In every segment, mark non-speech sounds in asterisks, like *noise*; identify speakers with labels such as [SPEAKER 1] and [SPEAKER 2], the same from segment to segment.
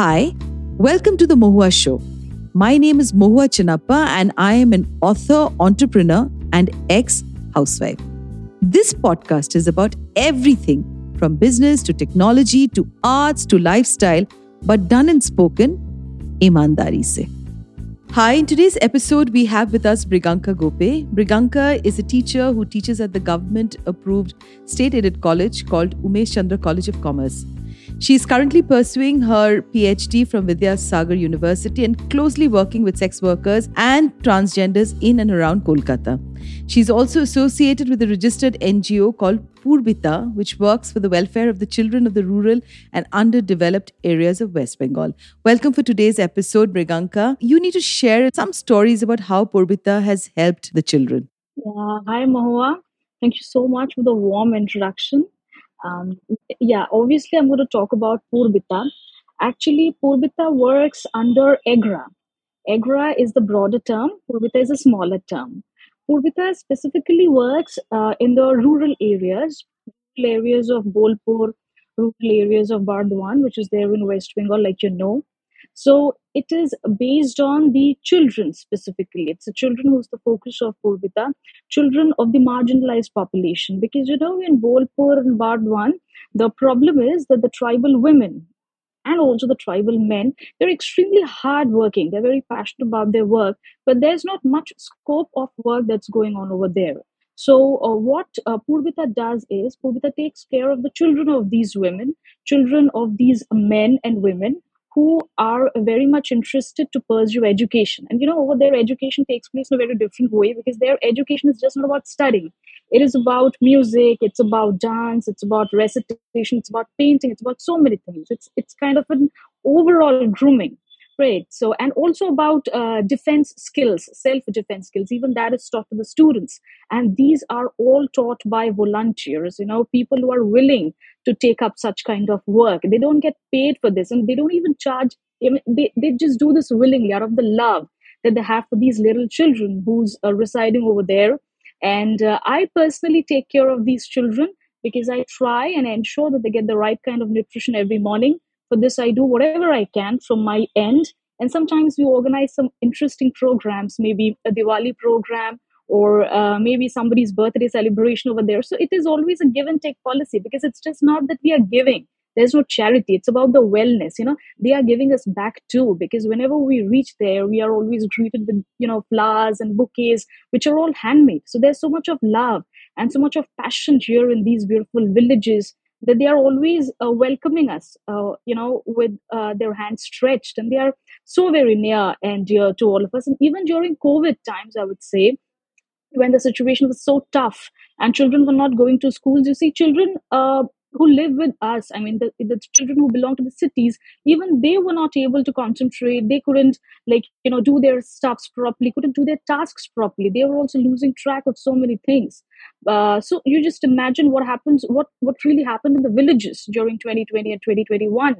[SPEAKER 1] Hi, welcome to the Mohua Show. My name is Mohua Chinappa, and I am an author, entrepreneur, and ex housewife. This podcast is about everything from business to technology to arts to lifestyle, but done and spoken imandari se. Hi, in today's episode, we have with us Mriganka Gope. Mriganka is a teacher who teaches at the government approved state aided college called Umesh Chandra College of Commerce. She is currently pursuing her PhD from Vidyasagar University and closely working with sex workers and transgenders in and around Kolkata. She's also associated with a registered NGO called Poorbita, which works for the welfare of the children of the rural and underdeveloped areas of West Bengal. Welcome for today's episode, Mriganka. You need to share some stories about how Poorbita has helped the children.
[SPEAKER 2] Yeah. Hi, Mohua. Thank you so much for the warm introduction. Um, yeah, obviously, I'm going to talk about Poorbita. Actually, Poorbita works under EGRA. EGRA is the broader term, Poorbita is a smaller term. Poorbita specifically works uh, in the rural areas, rural areas of Bolpur, rural areas of Burdwan, which is there in West Bengal, like you know. So it is based on the children specifically. It's the children who's the focus of Poorbita, children of the marginalized population. Because you know, in Bolpur and Burdwan, the problem is that the tribal women and also the tribal men, they're extremely hardworking. They're very passionate about their work, but there's not much scope of work that's going on over there. So, uh, what uh, Poorbita does is Poorbita takes care of the children of these women, children of these men and women who are very much interested to pursue education. And you know, over there, education takes place in a very different way because their education is just not about studying. It is about music, it's about dance, it's about recitation, it's about painting, it's about so many things. It's it's kind of an overall grooming. So, and also about uh, defense skills, self defense skills, even that is taught to the students. And these are all taught by volunteers, you know, people who are willing to take up such kind of work. They don't get paid for this and they don't even charge, they, they just do this willingly out of the love that they have for these little children who's uh, residing over there. And uh, I personally take care of these children because I try and ensure that they get the right kind of nutrition every morning. For this, I do whatever I can from my end. And sometimes we organize some interesting programs, maybe a Diwali program or uh, maybe somebody's birthday celebration over there. So it is always a give and take policy because it's just not that we are giving. There's no charity. It's about the wellness. You know, they are giving us back too because whenever we reach there, we are always greeted with, you know, flowers and bouquets, which are all handmade. So there's so much of love and so much of passion here in these beautiful villages that they are always uh, welcoming us, uh, you know, with uh, their hands stretched, and they are so very near and dear to all of us. And even during COVID times, I would say, when the situation was so tough and children were not going to schools you see children uh, who live with us i mean the, the children who belong to the cities even they were not able to concentrate. They couldn't like you know do their stuffs properly couldn't do their tasks properly. They were also losing track of so many things. Uh, so you just imagine what happens what what really happened in the villages during 2020 and 2021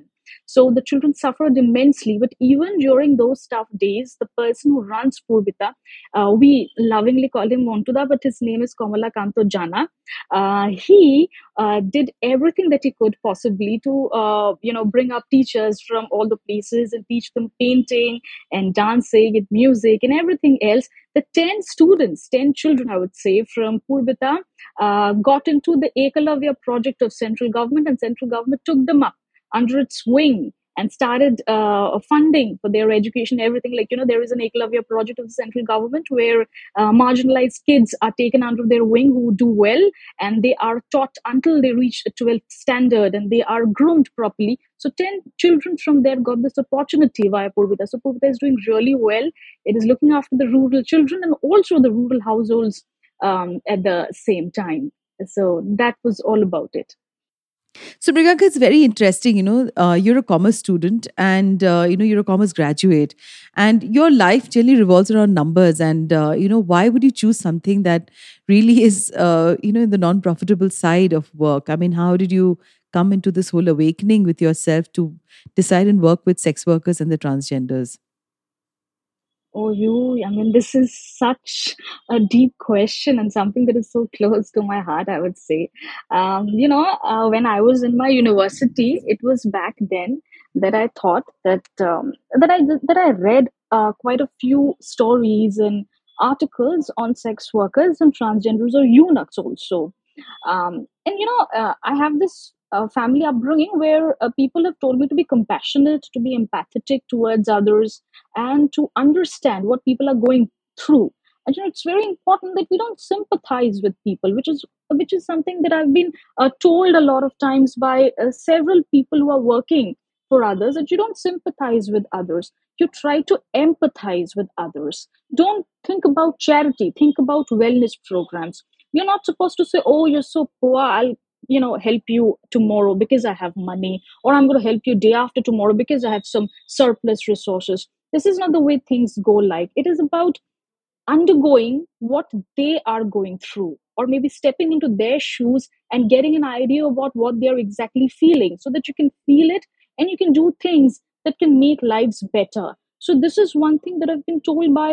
[SPEAKER 2] so the children suffered immensely. But even during those tough days, the person who runs Poorbita, uh, we lovingly call him Montuda, but his name is Kamala Kanto Jana. Uh, he uh, did everything that he could possibly to, uh, you know, bring up teachers from all the places and teach them painting and dancing and music and everything else. The 10 students, 10 children, I would say, from Poorbita uh, got into the Ekalavya project of central government and central government took them up under its wing and started uh, funding for their education, everything. Like, you know, there is an Ekalavya project of the central government where uh, marginalized kids are taken under their wing who do well and they are taught until they reach a 12th standard and they are groomed properly. So 10 children from there got this opportunity via Poorbita. So Poorbita is doing really well. It is looking after the rural children and also the rural households um, at the same time. So that was all about it.
[SPEAKER 1] So, Mriganka, it's very interesting. You know, uh, you're a commerce student and, uh, you know, you're a commerce graduate, and your life generally revolves around numbers. And, uh, you know, why would you choose something that really is, uh, you know, in the non profitable side of work? I mean, how did you come into this whole awakening with yourself to decide and work with sex workers and the transgenders?
[SPEAKER 2] Oh, you, I mean, this is such a deep question and something that is so close to my heart, I would say. Um, you know, uh, when I was in my university, it was back then. that I thought that um, that I that I read uh, quite a few stories and articles on sex workers and transgenders or eunuchs also. Um, and you know, uh, I have this uh, family upbringing where uh, people have told me to be compassionate, to be empathetic towards others, and to understand what people are going through. And you know, it's very important that we don't sympathize with people, which is which is something that I've been uh, told a lot of times by uh, several people who are working for others. That you don't sympathize with others, you try to empathize with others. Don't think about charity. Think about wellness programs. You're not supposed to say, "Oh, you're so poor. I'll you know help you tomorrow because i have money or i'm going to help you day after tomorrow because i have some surplus resources. This is not the way things go like it is about undergoing what they are going through or maybe stepping into their shoes and getting an idea about what they're exactly feeling so that you can feel it and you can do things that can make lives better. So this is one thing that i've been told by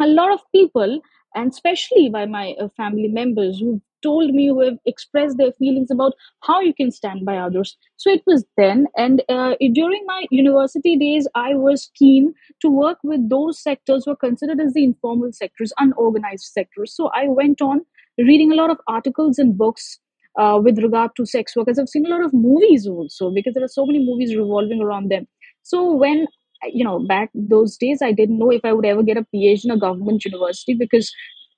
[SPEAKER 2] a lot of people and especially by my uh, family members who told me who have expressed their feelings about how you can stand by others. So it was then and uh, during my university days i was keen to work with those sectors who are considered as the informal sectors unorganized sectors. So i went on reading a lot of articles and books uh, with regard to sex workers i've seen a lot of movies also because there are so many movies revolving around them. So when you know back those days i didn't know if i would ever get a phd in a government university because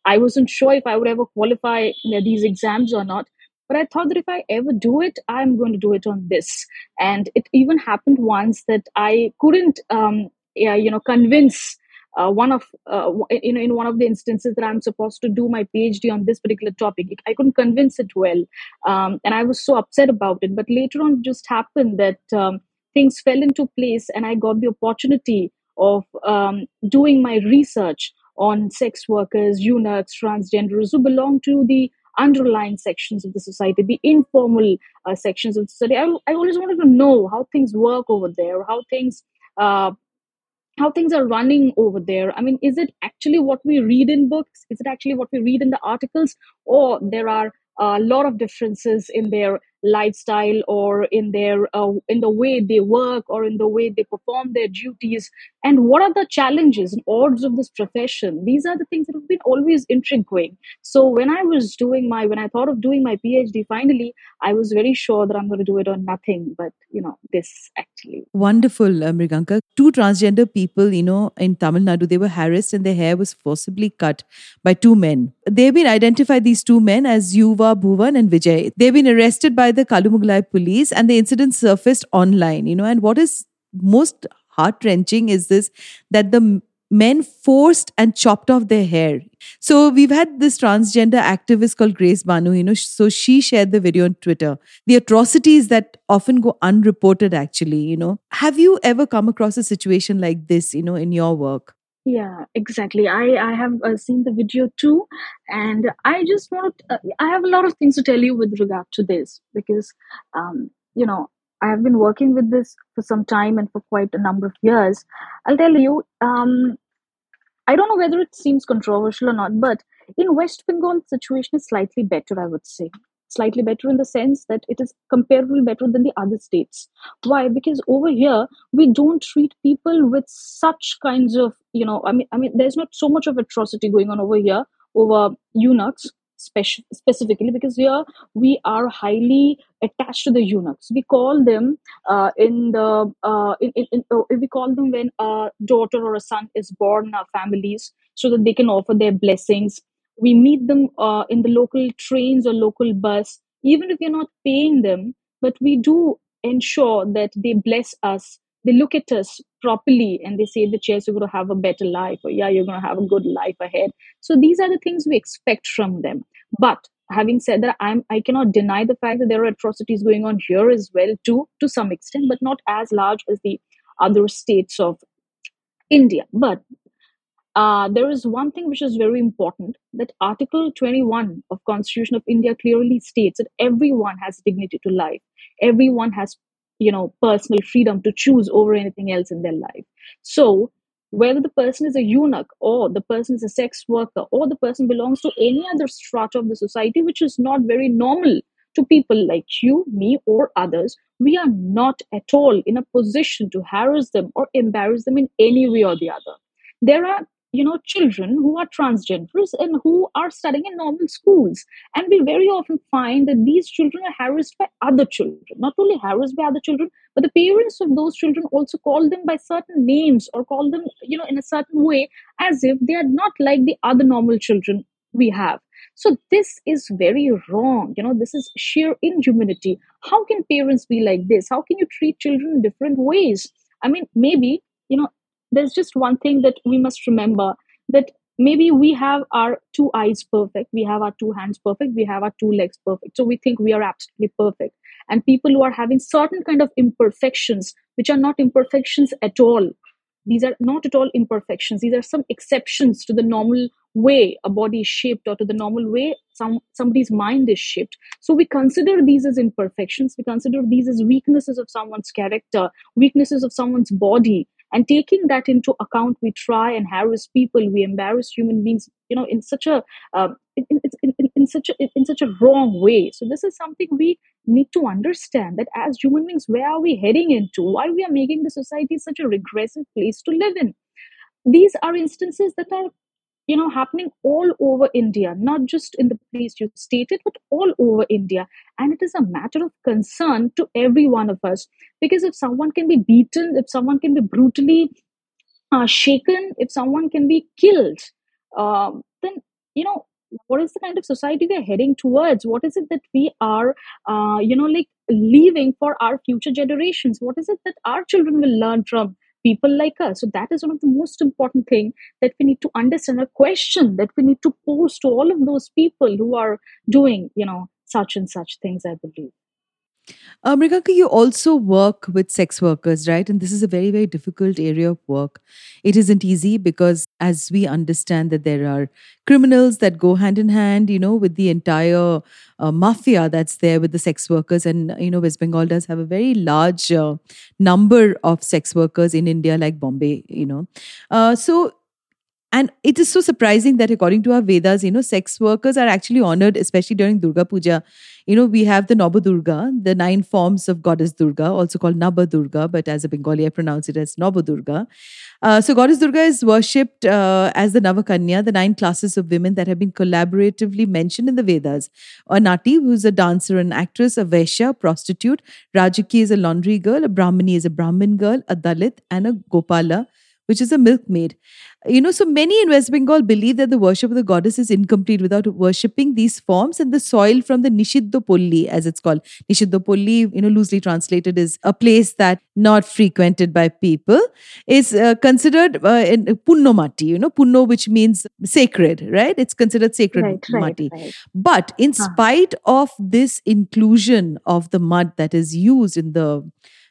[SPEAKER 2] I wasn't sure if I would ever qualify these exams or not. But I thought that if I ever do it, I'm going to do it on this. And it even happened once that I couldn't, um, yeah, you know, convince uh, one of, uh, know, in one of the instances that I'm supposed to do my PhD on this particular topic. I couldn't convince it well, um, and I was so upset about it. But later on, it just happened that um, things fell into place, and I got the opportunity of um, doing my research on sex workers, eunuchs, transgenders who belong to the underlying sections of the society, the informal uh, sections of the society. I, I always wanted to know how things work over there, how things uh, how things are running over there. I mean, is it actually what we read in books? Is it actually what we read in the articles, or there are a lot of differences in their lifestyle or in their uh, in the way they work or in the way they perform their duties? And what are the challenges and odds of this profession? These are the things that have been always intriguing. So when i was doing my when i thought of doing my phd finally i was very sure that i'm going to do it on nothing but you know this actually.
[SPEAKER 1] Wonderful uh, mriganka. Two transgender people you know in tamil nadu they were harassed and their hair was forcibly cut by two men they've been identified these two men as yuva bhuvan and vijay they've been arrested by the Kalumagalai police and the incident surfaced online, you know, and what is most heart wrenching is this that the men forced and chopped off their hair. So we've had this transgender activist called Grace Banu, you know, so she shared the video on Twitter. The atrocities that often go unreported, actually, you know. Have you ever come across a situation like this, you know, in your work?
[SPEAKER 2] Yeah, exactly. I I have uh, seen the video too, and I just want uh, I have a lot of things to tell you with regard to this because um, you know I have been working with this for some time and for quite a number of years. I'll tell you. Um, I don't know whether it seems controversial or not, but in West Bengal, the situation is slightly better. I would say slightly better in the sense that it is comparable better than the other states. Why? Because over here we don't treat people with such kinds of you know i mean i mean there's not so much of atrocity going on over here over eunuchs speci- specifically because here we are highly attached to the eunuchs. We call them uh, in the uh, in, in, in, uh, we call them when a daughter or a son is born in our families so that they can offer their blessings we meet them uh, in the local trains or local bus even if we're not paying them but we do ensure that they bless us. They look at us properly and they say that yes you're going to have a better life or yeah you're going to have a good life ahead. So these are the things we expect from them. But having said that i'm i cannot deny the fact that there are atrocities going on here as well too to some extent but not as large as the other states of india. But uh, there is one thing which is very important that article 21 of constitution of india clearly states that everyone has dignity to life everyone has you know personal freedom to choose over anything else in their life so whether the person is a eunuch or the person is a sex worker or the person belongs to any other strata of the society which is not very normal to people like you, me, or others, we are not at all in a position to harass them or embarrass them in any way or the other. There are you know children who are transgenders and who are studying in normal schools. And we very often find that these children are harassed by other children. Not only harassed by other children but the parents of those children also call them by certain names or call them you know in a certain way as if they are not like the other normal children we have. So this is very wrong. You know this is sheer inhumanity. How can parents be like this? How can you treat children in different ways? I mean maybe you know there's just one thing that we must remember that maybe we have our two eyes perfect we have our two hands perfect we have our two legs perfect. So we think we are absolutely perfect. And people who are having certain kind of imperfections which are not imperfections at all these are not at all imperfections. These are some exceptions to the normal way a body is shaped or to the normal way some somebody's mind is shaped. So we consider these as imperfections. We consider these as weaknesses of someone's character weaknesses of someone's body and taking that into account we try and harass people we embarrass human beings you know in such a um, in, in, in, in, such a in such a wrong way. So this is something we need to understand that as human beings where are we heading into? Why we are making the society such a regressive place to live in? These are instances that are you know happening all over india not just in the place you stated but all over india. And it is a matter of concern to every one of us because if someone can be beaten if someone can be brutally uh, shaken if someone can be killed um, then you know what is the kind of society we are heading towards? What is it that we are uh, you know like leaving for our future generations? What is it that our children will learn from people like us. So that is one of the most important thing that we need to understand. A question that we need to pose to all of those people who are doing, you know, such and such things. I believe.
[SPEAKER 1] Uh, you also work with sex workers, right? And this is a very, very difficult area of work. It isn't easy because, as we understand, that there are criminals that go hand in hand, you know, with the entire uh, mafia that's there with the sex workers. And, you know, West Bengal does have a very large uh, number of sex workers in India, like Bombay, you know. Uh, so, and it is so surprising that according to our Vedas, you know, sex workers are actually honored, especially during Durga Puja. You know, we have the Nabadurga, the nine forms of goddess Durga, also called Nabadurga, but as a Bengali, I pronounce it as Nabadurga. Uh, so, goddess Durga is worshipped uh, as the Navakanya, the nine classes of women that have been collaboratively mentioned in the Vedas. A Nati, who's a dancer and actress, a Vaishya, prostitute, Rajaki is a laundry girl, a Brahmani is a Brahmin girl, a Dalit, and a Gopala, which is a milkmaid. You know, so many in West Bengal believe that the worship of the goddess is incomplete without worshipping these forms and the soil from the Nishiddopolli, as it's called. Nishiddopolli, you know, loosely translated, is a place that not frequented by people, is uh, considered uh, in Punno Mati, you know, Punno, which means sacred, right? It's considered sacred
[SPEAKER 2] right, right,
[SPEAKER 1] Mati.
[SPEAKER 2] Right.
[SPEAKER 1] But in spite of this inclusion of the mud that is used in the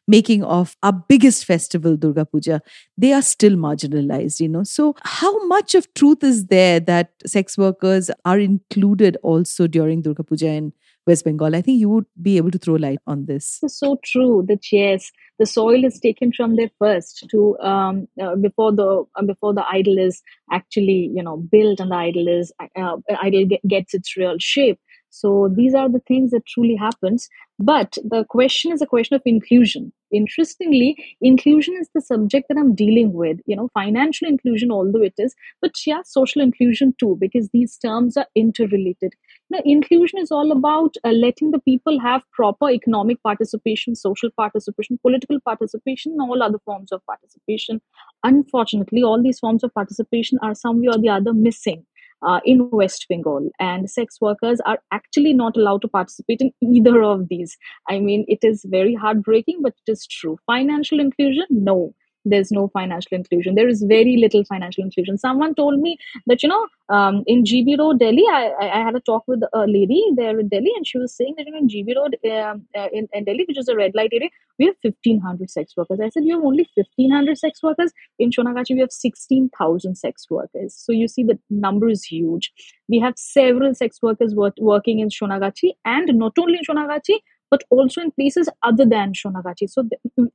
[SPEAKER 1] making of our biggest festival, Durga Puja, they are still marginalized, you know. So, how much of truth is there that sex workers are included also during Durga Puja in West Bengal? I think you would be able to throw light on this.
[SPEAKER 2] It's so true that yes, the soil is taken from there first to um, uh, before the uh, before the idol is actually you know built and the idol is uh, idol get, gets its real shape so these are the things that truly happens but the question is a question of inclusion interestingly inclusion is the subject that i'm dealing with. You know financial inclusion although it is but yeah social inclusion too because these terms are interrelated. Now inclusion is all about uh, letting the people have proper economic participation social participation political participation and all other forms of participation. Unfortunately all these forms of participation are some way or the other missing uh, in West Bengal, and sex workers are actually not allowed to participate in either of these. I mean, it is very heartbreaking, but it is true. Financial inclusion, no there's no financial inclusion. There is very little financial inclusion. Someone told me that, you know, um, in GB Road, Delhi, I, I had a talk with a lady there in Delhi, and she was saying that, you know, in GB Road um, uh, in, in Delhi, which is a red light area, we have 1,500 sex workers. I said, you have only 1,500 sex workers. In Shonagachi, we have 16,000 sex workers. So you see, the number is huge. We have several sex workers work, working in Shonagachi, and not only in Shonagachi, but also in places other than Shonagachi. So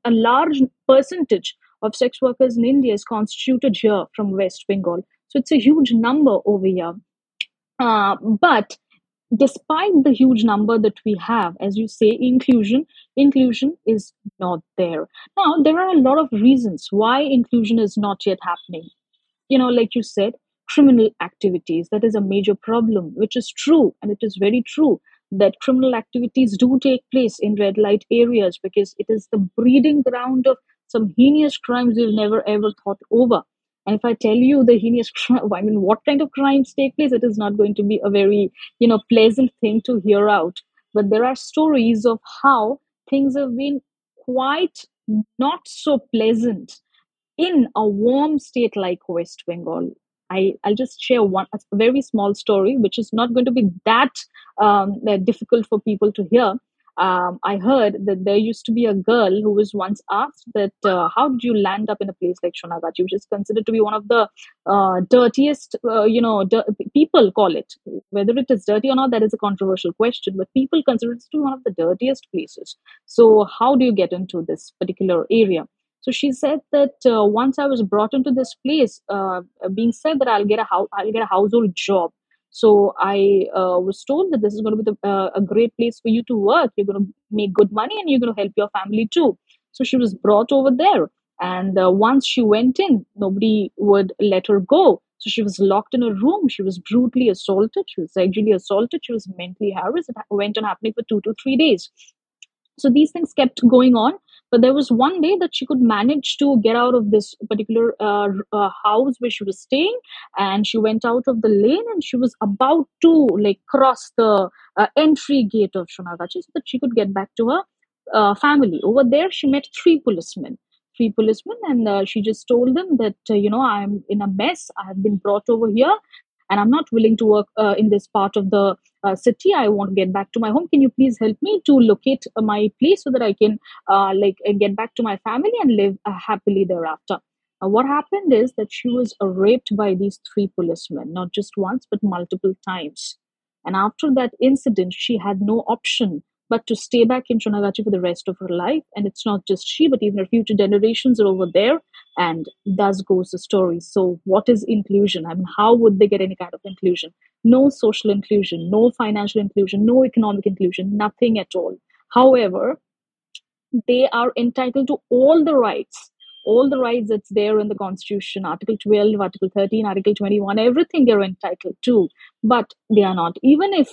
[SPEAKER 2] a large percentage of sex workers in India is constituted here from West Bengal. So it's a huge number over here. Uh, but despite the huge number that we have, as you say, inclusion, inclusion is not there. Now, there are a lot of reasons why inclusion is not yet happening. You know, like you said, criminal activities. That is a major problem, which is true, and it is very true that criminal activities do take place in red light areas because it is the breeding ground of some heinous crimes we've never ever thought over. And if I tell you the heinous crime, *laughs* I mean, what kind of crimes take place, it is not going to be a very, you know, pleasant thing to hear out. But there are stories of how things have been quite not so pleasant in a warm state like West Bengal. I, I'll just share one a very small story, which is not going to be that um, uh, difficult for people to hear. Um, I heard that there used to be a girl who was once asked that uh, how did you land up in a place like Sonagachi, which is considered to be one of the uh, dirtiest, uh, you know, people call it. Whether it is dirty or not, that is a controversial question, but people consider it to be one of the dirtiest places. So how do you get into this particular area? So she said that uh, once I was brought into this place, uh, being said that I'll get a house, I'll get a household job. So I uh, was told that this is going to be the, uh, a great place for you to work. You're going to make good money and you're going to help your family too. So she was brought over there. And uh, once she went in, nobody would let her go. So she was locked in a room. She was brutally assaulted. She was sexually assaulted. She was mentally harassed. It went on happening for two to three days. So these things kept going on but there was one day that she could manage to get out of this particular uh, uh, house where she was staying and she went out of the lane and she was about to like cross the uh, entry gate of Sonagachi so that she could get back to her uh, family. Over there she met three policemen. Three policemen and uh, she just told them that uh, you know i'm in a mess. I have been brought over here and i'm not willing to work uh, in this part of the uh, city i want to get back to my home can you please help me to locate my place so that i can uh, like uh, get back to my family and live uh, happily thereafter what happened is that she was raped by these three policemen not just once but multiple times and after that incident she had no option but to stay back in Sonagachi for the rest of her life. And it's not just she, but even her future generations are over there. And thus goes the story. So, what is inclusion? I mean, how would they get any kind of inclusion? No social inclusion, no financial inclusion, no economic inclusion, nothing at all. However, they are entitled to all the rights all the rights that's there in the constitution article 12 article 13 article 21 everything they're entitled to. But they are not. Even if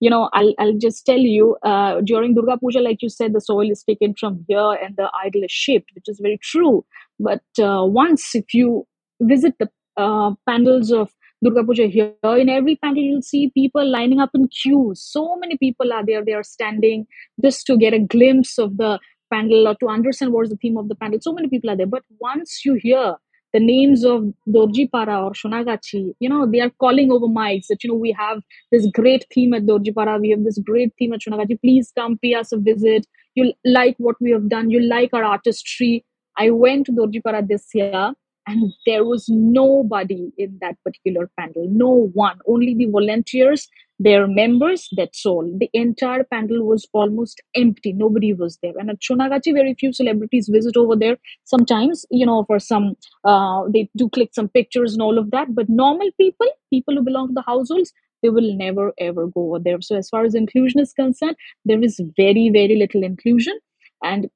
[SPEAKER 2] you know i'll, I'll just tell you uh, during durga puja like you said the soil is taken from here and the idol is shaped which is very true. But uh, once if you visit the uh, pandals of durga puja here in every pandal you'll see people lining up in queues. So many people are there they are standing just to get a glimpse of the pandal or to understand what is the theme of the pandal so many people are there. But once you hear the names of Dorjipara or Sonagachi, you know, they are calling over mics that, you know, we have this great theme at Dorjipara, we have this great theme at Sonagachi, please come pay us a visit. You like what we have done, you like our artistry. I went to Dorjipara this year and there was nobody in that particular pandal, no one, only the volunteers their members that's all. The entire pandal was almost empty. Nobody was there. And at sonagachi very few celebrities visit over there. Sometimes you know for some uh, they do click some pictures and all of that. But normal people people who belong to the households they will never ever go over there. So as far as inclusion is concerned there is very very little inclusion. And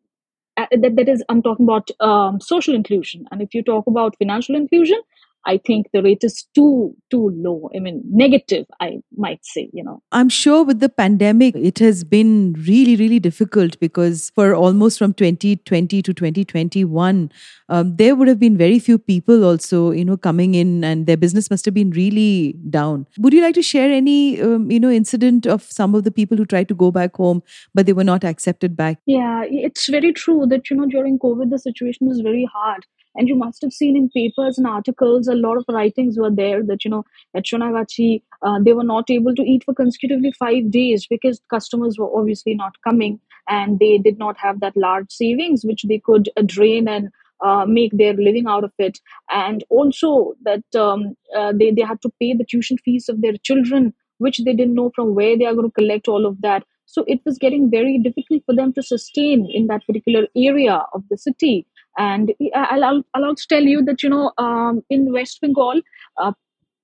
[SPEAKER 2] that, that is i'm talking about um, social inclusion. And if you talk about financial inclusion I think the rate is too too low. I mean, negative. I might say. You know,
[SPEAKER 1] I'm sure with the pandemic, it has been really really difficult because for almost from 2020 to 2021, um, there would have been very few people also you know coming in, and their business must have been really down. Would you like to share any um, you know incident of some of the people who tried to go back home but they were not accepted back?
[SPEAKER 2] Yeah, it's very true that you know during COVID the situation was very hard and you must have seen in papers and articles, a lot of writings were there that, you know, at Sonagachi, uh, they were not able to eat for consecutively five days because customers were obviously not coming and they did not have that large savings which they could uh, drain and uh, make their living out of it. And also that um, uh, they, they had to pay the tuition fees of their children, which they didn't know from where they are going to collect all of that. So it was getting very difficult for them to sustain in that particular area of the city. And I'll, I'll, I'll also tell you that, you know, um, in West Bengal, uh,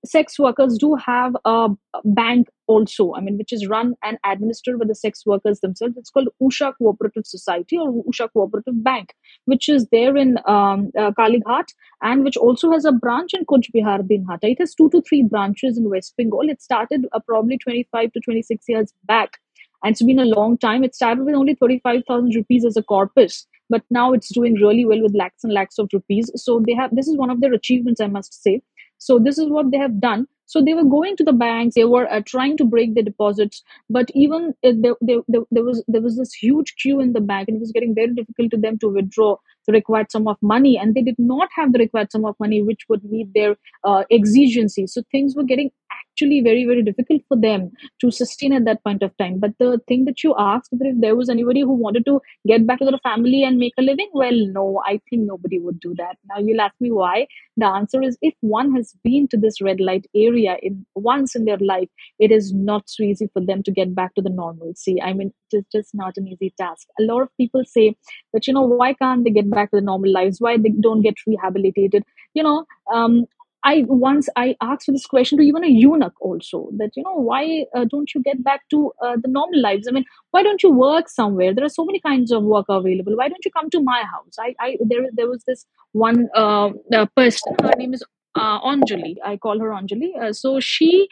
[SPEAKER 2] sex workers do have a bank also, I mean, which is run and administered by the sex workers themselves. It's called Usha Cooperative Society or Usha Cooperative Bank, which is there in um, uh, Kalighat and which also has a branch in Cooch Behar, Dinhata. It has two to three branches in West Bengal. It started uh, probably 25 to 26 years back. And it's been a long time. It started with only 35,000 rupees as a corpus but now it's doing really well with lakhs and lakhs of rupees. So they have this is one of their achievements i must say. So this is what they have done. So they were going to the banks they were uh, trying to break the deposits but even uh, there, there, there, there was there was this huge queue in the bank and it was getting very difficult to them to withdraw the required sum of money and they did not have the required sum of money which would meet their uh, exigencies so things were getting actually very very difficult for them to sustain at that point of time. But the thing that you asked that if there was anybody who wanted to get back to their family and make a living well no i think nobody would do that. Now you'll ask me why? The answer is if one has been to this red light area in once in their life it is not so easy for them to get back to the normalcy i mean it's just not an easy task a lot of people say that you know why can't they get back to the normal lives why they don't get rehabilitated you know um, I once I asked this question to even a eunuch also that you know why uh, don't you get back to uh, the normal lives? I mean, why don't you work somewhere? There are so many kinds of work available. Why don't you come to my house? I, I there there was this one uh, person. Her name is uh, Anjali. I call her Anjali. Uh, so she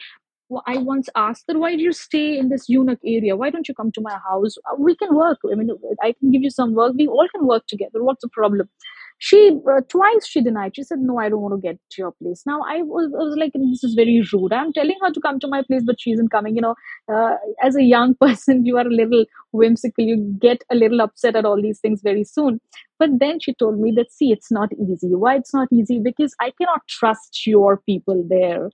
[SPEAKER 2] I once asked her, why do you stay in this eunuch area? Why don't you come to my house? Uh, we can work. I mean, I can give you some work. We all can work together. What's the problem? she uh, twice she denied she said no i don't want to get to your place now i was, I was like this is very rude i'm telling her to come to my place but she isn't coming you know uh, as a young *laughs* person you are a little whimsical you get a little upset at all these things very soon but then she told me that see it's not easy why it's not easy because i cannot trust your people there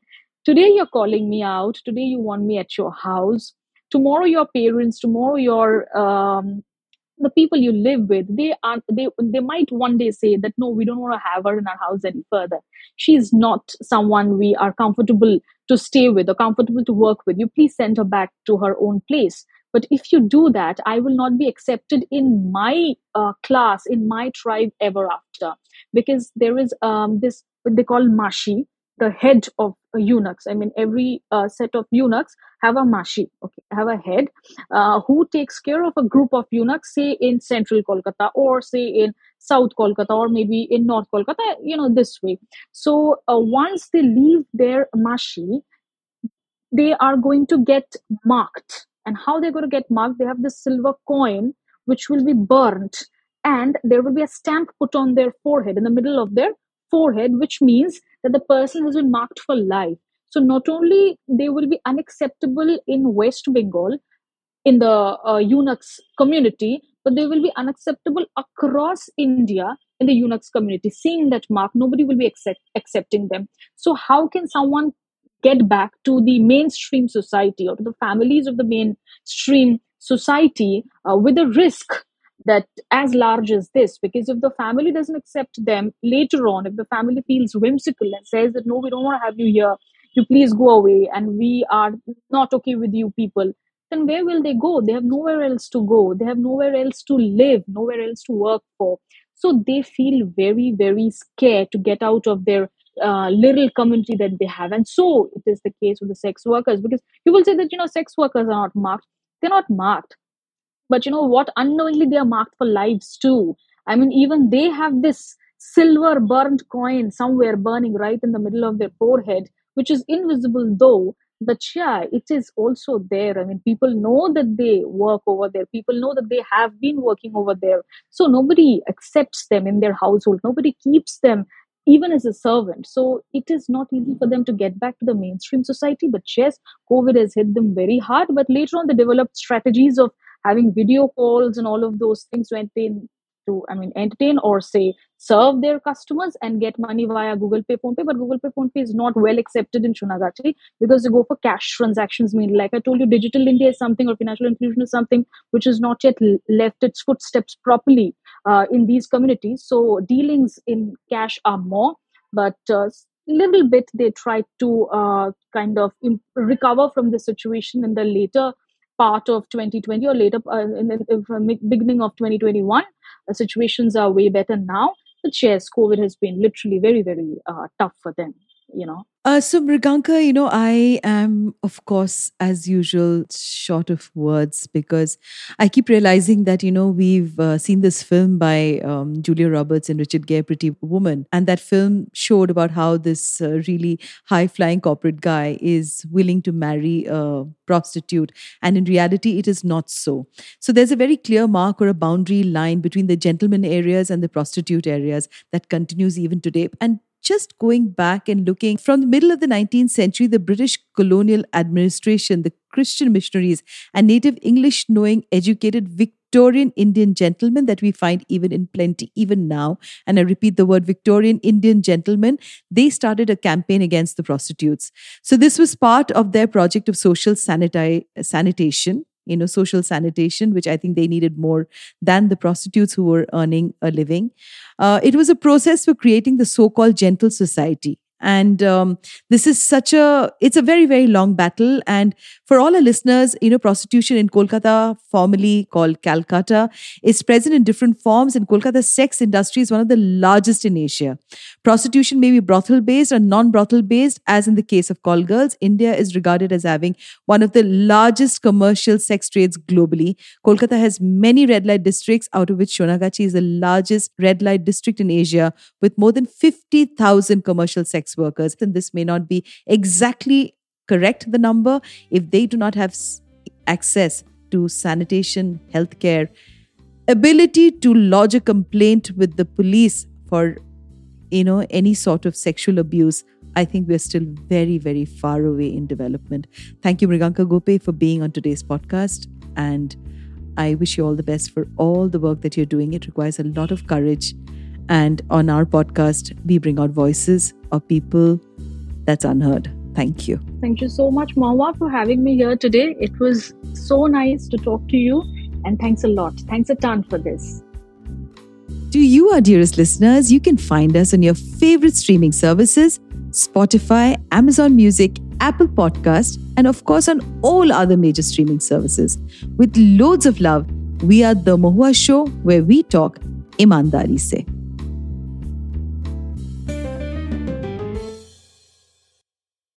[SPEAKER 2] today you're calling me out. Today you want me at your house. Tomorrow your parents tomorrow your um, the people you live with they are they they might one day say that no we don't want to have her in our house any further. She's not someone we are comfortable to stay with or comfortable to work with. You please send her back to her own place. But if you do that i will not be accepted in my uh, class in my tribe ever after. Because there is um, this they call mashi the head of eunuchs. I mean, every uh, set of eunuchs have a mashi, okay, have a head uh, who takes care of a group of eunuchs, say in central Kolkata or say in South Kolkata or maybe in North Kolkata, you know, this way. So uh, once they leave their mashi, they are going to get marked. And how they're going to get marked? They have this silver coin which will be burnt and there will be a stamp put on their forehead in the middle of their forehead, which means that the person has been marked for life. So not only they will be unacceptable in West Bengal, in the uh, eunuchs community, but they will be unacceptable across India in the eunuchs community. Seeing that mark, nobody will be accept, accepting them. So how can someone get back to the mainstream society or to the families of the mainstream society uh, with a risk that as large as this because if the family doesn't accept them later on if the family feels whimsical and says that no we don't want to have you here you please go away and we are not okay with you people then where will they go? They have nowhere else to go. They have nowhere else to live nowhere else to work for. So they feel very very scared to get out of their uh, little community that they have. And so it is the case with the sex workers because you will say that you know sex workers are not marked. They're not marked but you know what? Unknowingly they are marked for lives too. I mean even they have this silver burnt coin somewhere burning right in the middle of their forehead which is invisible though. But yeah it is also there. I mean people know that they work over there. People know that they have been working over there. So nobody accepts them in their household. Nobody keeps them even as a servant. So it is not easy for them to get back to the mainstream society. But yes covid has hit them very hard. But later on they developed strategies of having video calls and all of those things to entertain to i mean entertain or say serve their customers and get money via google pay PhonePe. But google pay PhonePe is not well accepted in Sonagachi because they go for cash transactions mean like i told you digital india is something or financial inclusion is something which has not yet left its footsteps properly uh, in these communities. So dealings in cash are more but uh, little bit they try to uh, kind of recover from the situation in the later part of 2020 or later uh, in the beginning of 2021 the situations are way better now. But yes covid has been literally very very uh, tough for them you know
[SPEAKER 1] Uh, so, Mriganka, you know, I am, of course, as usual, short of words because I keep realizing that, you know, we've uh, seen this film by um, Julia Roberts and Richard Gere, Pretty Woman. And that film showed about how this uh, really high flying corporate guy is willing to marry a prostitute. And in reality, it is not so. So, there's a very clear mark or a boundary line between the gentleman areas and the prostitute areas that continues even today. And just going back and looking from the middle of the 19th century, the British colonial administration, the Christian missionaries, and native English knowing, educated Victorian Indian gentlemen that we find even in plenty, even now. And I repeat the word Victorian Indian gentlemen, they started a campaign against the prostitutes. So this was part of their project of social sanita- sanitation you know social sanitation which i think they needed more than the prostitutes who were earning a living. Uh, it was a process for creating the so-called gentle society and um, this is such a it's a very very long battle. And for all our listeners you know prostitution in kolkata formerly called calcutta is present in different forms. And kolkata's sex industry is one of the largest in asia. Prostitution may be brothel based or non brothel based as in the case of call girls. India is regarded as having one of the largest commercial sex trades globally. Kolkata has many red light districts out of which shonagachi is the largest red light district in asia with more than 50000 commercial sex workers. And this may not be exactly correct, the number, if they do not have access to sanitation, healthcare, ability to lodge a complaint with the police for you know any sort of sexual abuse i think we're still very very far away in development thank you mriganka gope for being on today's podcast and i wish you all the best for all the work that you're doing it requires a lot of courage and on our podcast, we bring out voices of people that's unheard. Thank you.
[SPEAKER 2] Thank you so much, Mohua, for having me here today. It was so nice to talk to you, and thanks a lot. Thanks a ton for this.
[SPEAKER 1] To you, our dearest listeners, you can find us on your favorite streaming services Spotify, Amazon Music, Apple Podcast, and of course on all other major streaming services. With loads of love, we are The Mohua Show, where we talk imandari se.